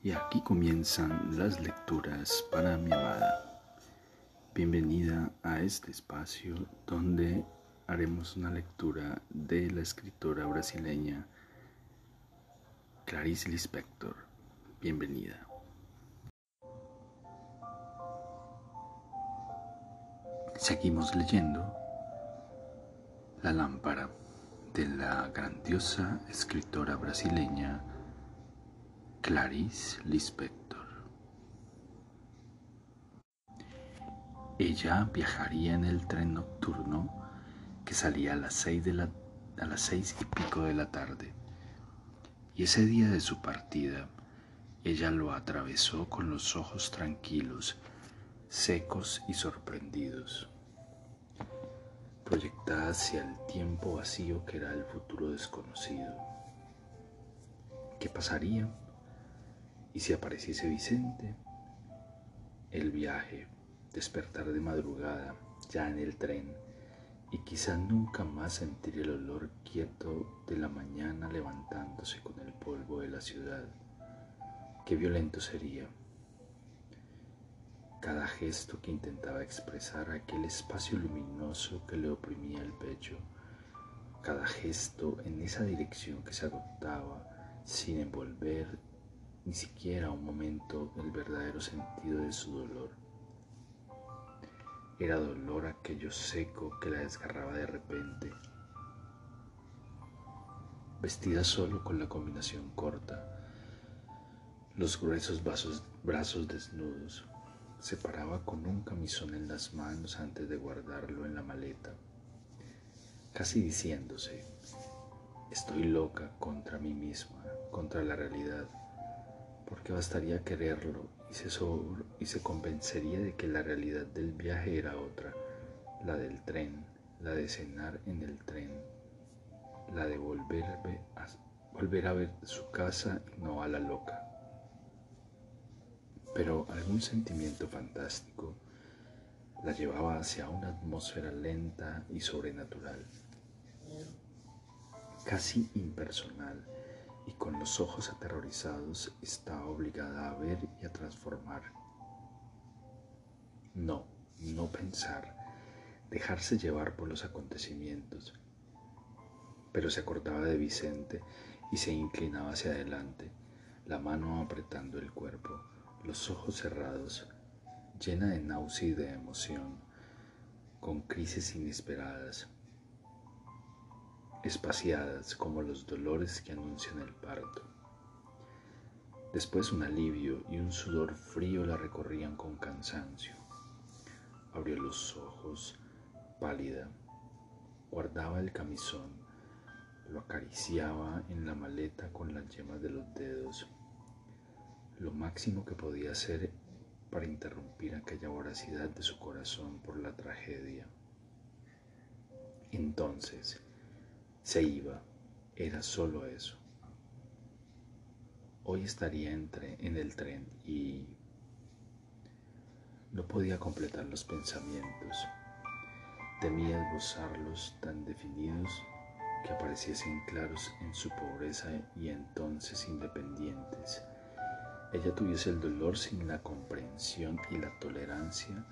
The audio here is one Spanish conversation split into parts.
Y aquí comienzan las lecturas para mi amada. Bienvenida a este espacio donde haremos una lectura de la escritora brasileña Clarice Lispector. Bienvenida. Seguimos leyendo La lámpara de la grandiosa escritora brasileña Clarice Lispector. Ella viajaría en el tren nocturno que salía a las seis, de la, a las seis y pico de la tarde. Y ese día de su partida, ella lo atravesó con los ojos tranquilos, secos y sorprendidos, proyectada hacia el tiempo vacío que era el futuro desconocido. ¿Qué pasaría? ¿Y si apareciese Vicente? El viaje, despertar de madrugada, ya en el tren, y quizá nunca más sentir el olor quieto de la mañana levantándose con el polvo de la ciudad. Qué violento sería. Cada gesto que intentaba expresar aquel espacio luminoso que le oprimía el pecho, cada gesto en esa dirección que se adoptaba sin envolver ni siquiera un momento el verdadero sentido de su dolor. Era dolor aquello seco que la desgarraba de repente. Vestida solo con la combinación corta, los gruesos brazos desnudos, se paraba con un camisón en las manos antes de guardarlo en la maleta, casi diciéndose, estoy loca contra mí misma, contra la realidad porque bastaría quererlo y se, y se convencería de que la realidad del viaje era otra, la del tren, la de cenar en el tren, la de volver a, volver a ver su casa y no a la loca. Pero algún sentimiento fantástico la llevaba hacia una atmósfera lenta y sobrenatural, casi impersonal y con los ojos aterrorizados estaba obligada a ver y a transformar. No, no pensar, dejarse llevar por los acontecimientos. Pero se acordaba de Vicente y se inclinaba hacia adelante, la mano apretando el cuerpo, los ojos cerrados, llena de náusea y de emoción, con crisis inesperadas espaciadas como los dolores que anuncian el parto. Después un alivio y un sudor frío la recorrían con cansancio. Abrió los ojos, pálida, guardaba el camisón, lo acariciaba en la maleta con las yemas de los dedos, lo máximo que podía hacer para interrumpir aquella voracidad de su corazón por la tragedia. Entonces, se iba, era solo eso. Hoy estaría entre, en el tren y no podía completar los pensamientos. Temía esbozarlos tan definidos que apareciesen claros en su pobreza y entonces independientes. Ella tuviese el dolor sin la comprensión y la tolerancia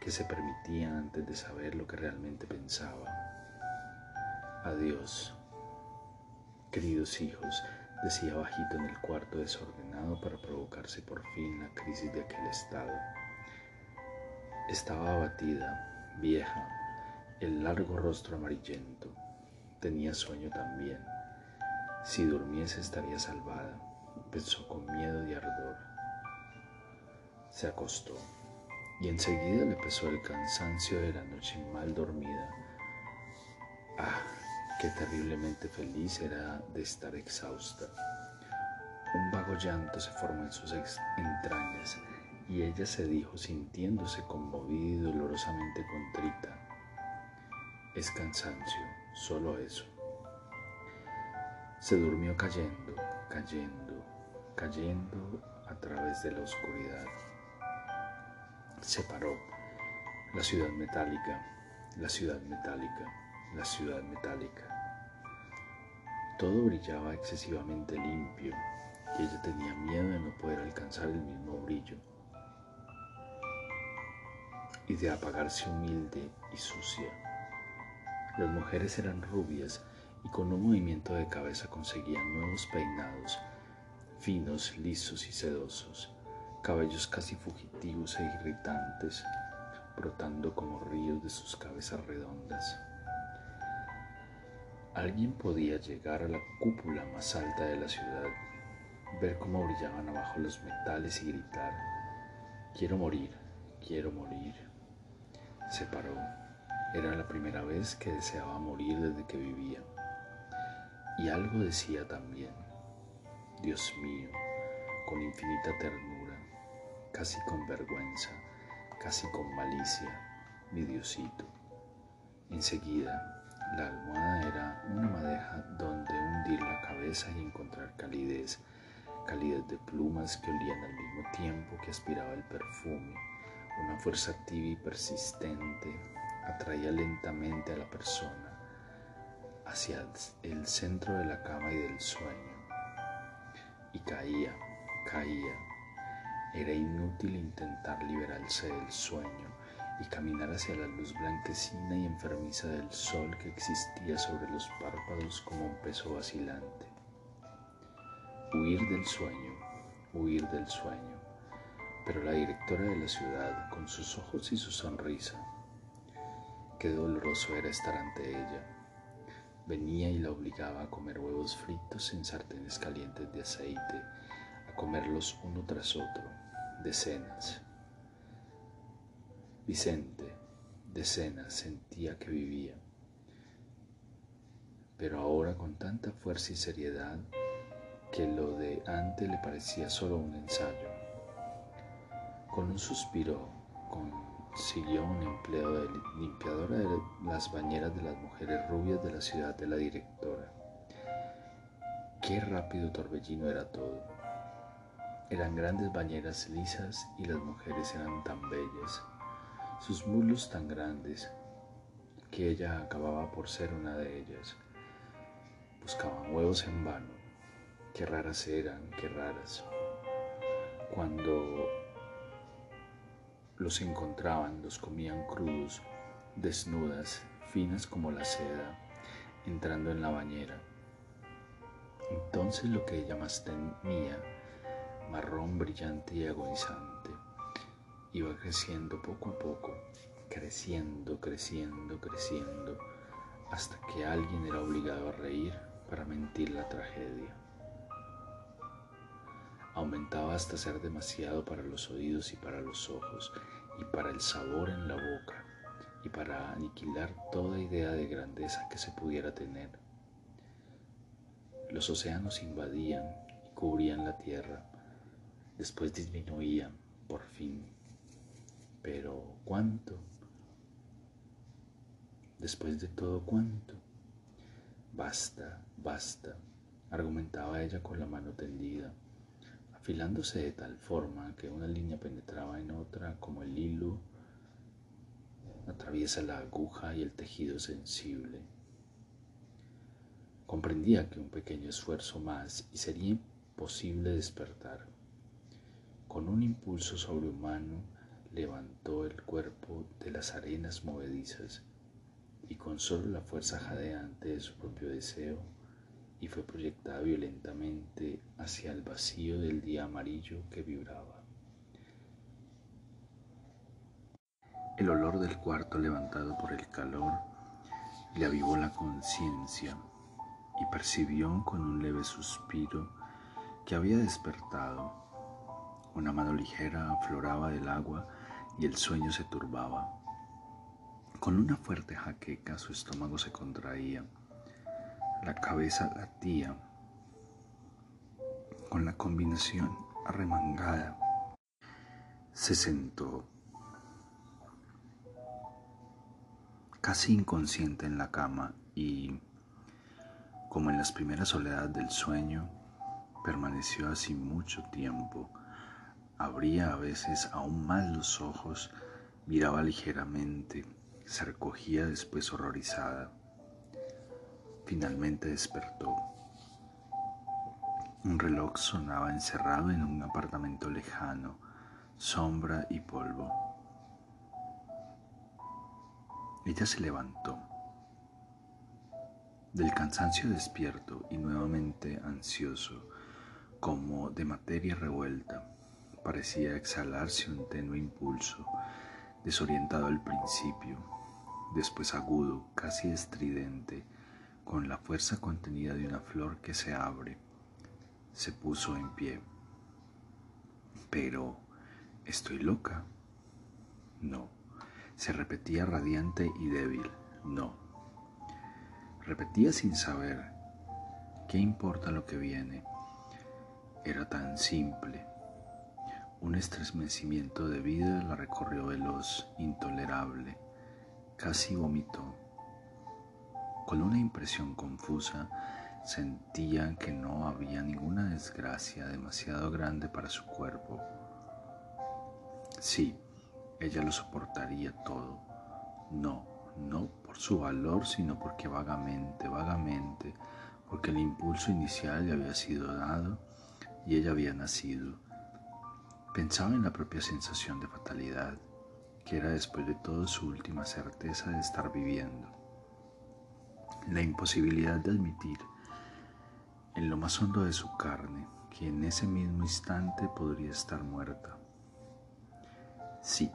que se permitían antes de saber lo que realmente pensaba. Adiós, queridos hijos, decía bajito en el cuarto desordenado para provocarse por fin la crisis de aquel estado. Estaba abatida, vieja, el largo rostro amarillento. Tenía sueño también. Si durmiese estaría salvada, pensó con miedo y ardor. Se acostó y enseguida le pesó el cansancio de la noche mal dormida. Ah, Qué terriblemente feliz era de estar exhausta. Un vago llanto se formó en sus entrañas y ella se dijo sintiéndose conmovida y dolorosamente contrita. Es cansancio, solo eso. Se durmió cayendo, cayendo, cayendo a través de la oscuridad. Se paró. La ciudad metálica, la ciudad metálica la ciudad metálica. Todo brillaba excesivamente limpio y ella tenía miedo de no poder alcanzar el mismo brillo y de apagarse humilde y sucia. Las mujeres eran rubias y con un movimiento de cabeza conseguían nuevos peinados, finos, lisos y sedosos, cabellos casi fugitivos e irritantes, brotando como ríos de sus cabezas redondas. Alguien podía llegar a la cúpula más alta de la ciudad, ver cómo brillaban abajo los metales y gritar, quiero morir, quiero morir. Se paró. Era la primera vez que deseaba morir desde que vivía. Y algo decía también, Dios mío, con infinita ternura, casi con vergüenza, casi con malicia, mi Diosito. Enseguida, la almohada era una madeja donde hundir la cabeza y encontrar calidez, calidez de plumas que olían al mismo tiempo que aspiraba el perfume una fuerza activa y persistente atraía lentamente a la persona hacia el centro de la cama y del sueño. Y caía, caía. Era inútil intentar liberarse del sueño y caminar hacia la luz blanquecina y enfermiza del sol que existía sobre los párpados como un peso vacilante. Huir del sueño, huir del sueño pero la directora de la ciudad, con sus ojos y su sonrisa, qué doloroso era estar ante ella. Venía y la obligaba a comer huevos fritos en sartenes calientes de aceite, a comerlos uno tras otro, decenas. Vicente, decenas, sentía que vivía, pero ahora con tanta fuerza y seriedad que lo de antes le parecía solo un ensayo. Con un suspiro consiguió un empleo de limpiadora de las bañeras de las mujeres rubias de la ciudad de la directora. Qué rápido torbellino era todo. Eran grandes bañeras lisas y las mujeres eran tan bellas, sus muslos tan grandes, que ella acababa por ser una de ellas. Buscaban huevos en vano. Qué raras eran, qué raras. Cuando los encontraban, los comían crudos, desnudas, finas como la seda, entrando en la bañera. Entonces lo que ella más tenía, marrón brillante y agonizante, iba creciendo poco a poco, creciendo, creciendo, creciendo, hasta que alguien era obligado a reír para mentir la tragedia aumentaba hasta ser demasiado para los oídos y para los ojos y para el sabor en la boca y para aniquilar toda idea de grandeza que se pudiera tener. Los océanos invadían y cubrían la tierra, después disminuían, por fin. Pero ¿cuánto? Después de todo, ¿cuánto? Basta, basta, argumentaba ella con la mano tendida afilándose de tal forma que una línea penetraba en otra como el hilo atraviesa la aguja y el tejido sensible. Comprendía que un pequeño esfuerzo más y sería imposible despertar. Con un impulso sobrehumano levantó el cuerpo de las arenas movedizas y con solo la fuerza jadeante de su propio deseo y fue proyectada violentamente hacia el vacío del día amarillo que vibraba. El olor del cuarto levantado por el calor le avivó la conciencia y percibió con un leve suspiro que había despertado. Una mano ligera afloraba del agua y el sueño se turbaba. Con una fuerte jaqueca su estómago se contraía la cabeza latía con la combinación arremangada. Se sentó casi inconsciente en la cama y, como en las primeras soledades del sueño, permaneció así mucho tiempo. Abría a veces aún más los ojos, miraba ligeramente, se recogía después horrorizada. Finalmente despertó. Un reloj sonaba encerrado en un apartamento lejano, sombra y polvo. Ella se levantó. Del cansancio despierto y nuevamente ansioso, como de materia revuelta, parecía exhalarse un tenue impulso, desorientado al principio, después agudo, casi estridente, con la fuerza contenida de una flor que se abre. Se puso en pie. Pero, ¿estoy loca? No. Se repetía radiante y débil. No. Repetía sin saber. ¿Qué importa lo que viene? Era tan simple. Un estremecimiento de vida la recorrió veloz, intolerable. Casi vomitó. Con una impresión confusa, sentía que no había ninguna desgracia demasiado grande para su cuerpo. Sí, ella lo soportaría todo. No, no por su valor, sino porque vagamente, vagamente, porque el impulso inicial le había sido dado y ella había nacido Pensaba en la propia sensación de fatalidad, que era después de todo su última certeza de estar viviendo. La imposibilidad de admitir en lo más hondo de su carne que en ese mismo instante podría estar muerta. Sí,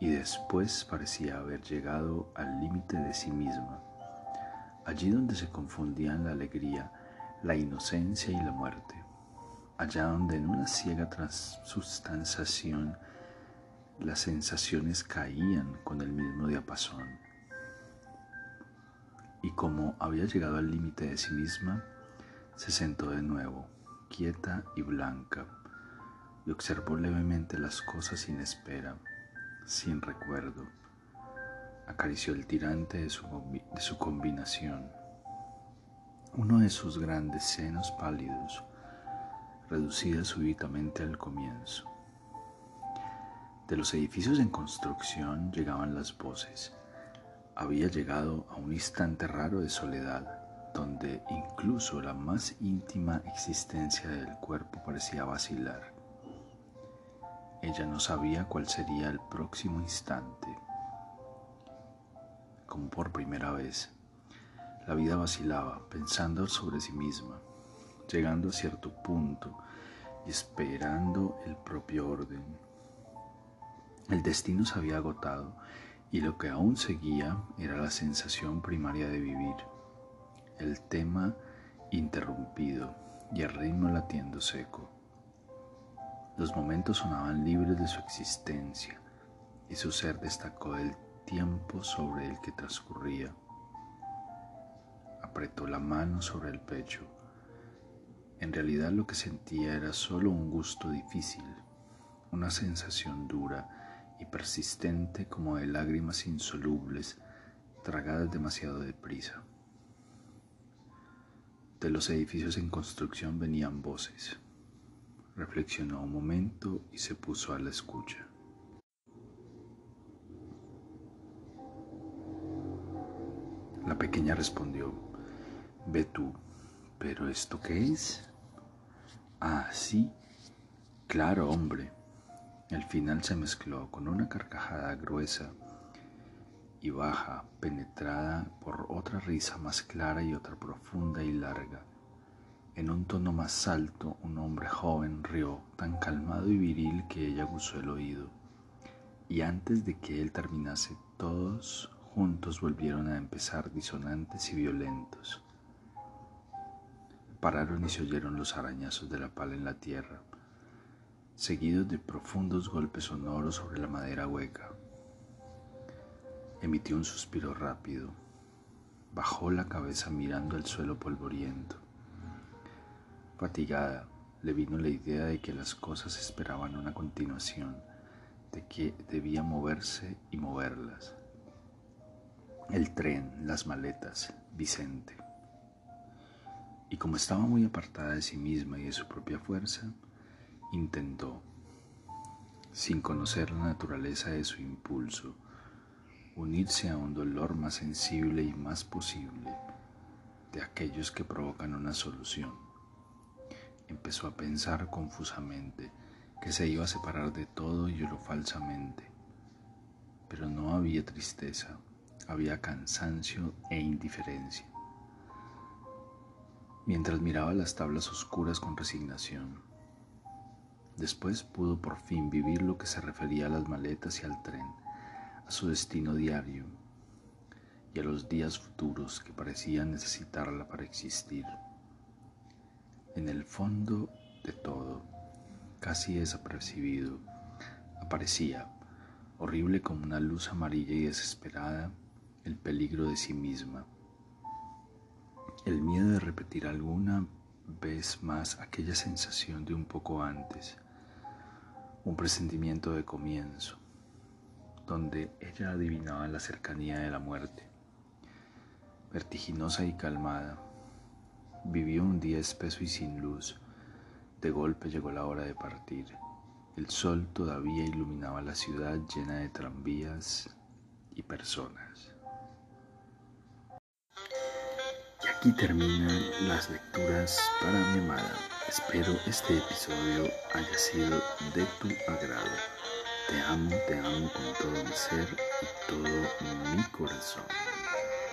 y después parecía haber llegado al límite de sí misma, allí donde se confundían la alegría, la inocencia y la muerte allá donde en una ciega transustanciación las sensaciones caían con el mismo diapasón. Y como había llegado al límite de sí misma, se sentó de nuevo, quieta y blanca, y observó levemente las cosas sin espera, sin recuerdo. Acarició el tirante de su, de su combinación, uno de sus grandes senos pálidos, reducida súbitamente al comienzo. De los edificios en construcción llegaban las voces. Había llegado a un instante raro de soledad, donde incluso la más íntima existencia del cuerpo parecía vacilar. Ella no sabía cuál sería el próximo instante. Como por primera vez, la vida vacilaba, pensando sobre sí misma llegando a cierto punto y esperando el propio orden. El destino se había agotado y lo que aún seguía era la sensación primaria de vivir, el tema interrumpido y el ritmo latiendo seco. Los momentos sonaban libres de su existencia y su ser destacó del tiempo sobre el que transcurría. Apretó la mano sobre el pecho en realidad lo que sentía era solo un gusto difícil, una sensación dura y persistente como de lágrimas insolubles tragadas demasiado deprisa. De los edificios en construcción venían voces. Reflexionó un momento y se puso a la escucha. La pequeña respondió, Ve tú, ¿pero esto qué es? Ah, sí. Claro, hombre. El final se mezcló con una carcajada gruesa y baja, penetrada por otra risa más clara y otra profunda y larga. En un tono más alto, un hombre joven rió, tan calmado y viril que ella gustó el oído. Y antes de que él terminase, todos juntos volvieron a empezar disonantes y violentos. Pararon y se oyeron los arañazos de la pala en la tierra, seguidos de profundos golpes sonoros sobre la madera hueca. Emitió un suspiro rápido, bajó la cabeza mirando el suelo polvoriento. Fatigada, le vino la idea de que las cosas esperaban una continuación, de que debía moverse y moverlas. El tren, las maletas, Vicente y como estaba muy apartada de sí misma y de su propia fuerza, intentó, sin conocer la naturaleza de su impulso, unirse a un dolor más sensible y más posible de aquellos que provocan una solución. empezó a pensar confusamente que se iba a separar de todo y lloró falsamente. Pero no había tristeza, había cansancio e indiferencia. Mientras miraba las tablas oscuras con resignación, después pudo por fin vivir lo que se refería a las maletas y al tren, a su destino diario y a los días futuros que parecían necesitarla para existir. En el fondo de todo, casi desapercibido, aparecía, horrible como una luz amarilla y desesperada, el peligro de sí misma. El miedo de repetir alguna vez más aquella sensación de un poco antes, un presentimiento de comienzo, donde ella adivinaba la cercanía de la muerte. Vertiginosa y calmada, Vivió un día espeso y sin luz. De golpe llegó la hora de partir. El sol todavía iluminaba la ciudad llena de tranvías y personas. Aquí terminan las lecturas para mi amada. Espero este episodio haya sido de tu agrado. Te amo, te amo con todo mi ser y todo mi corazón.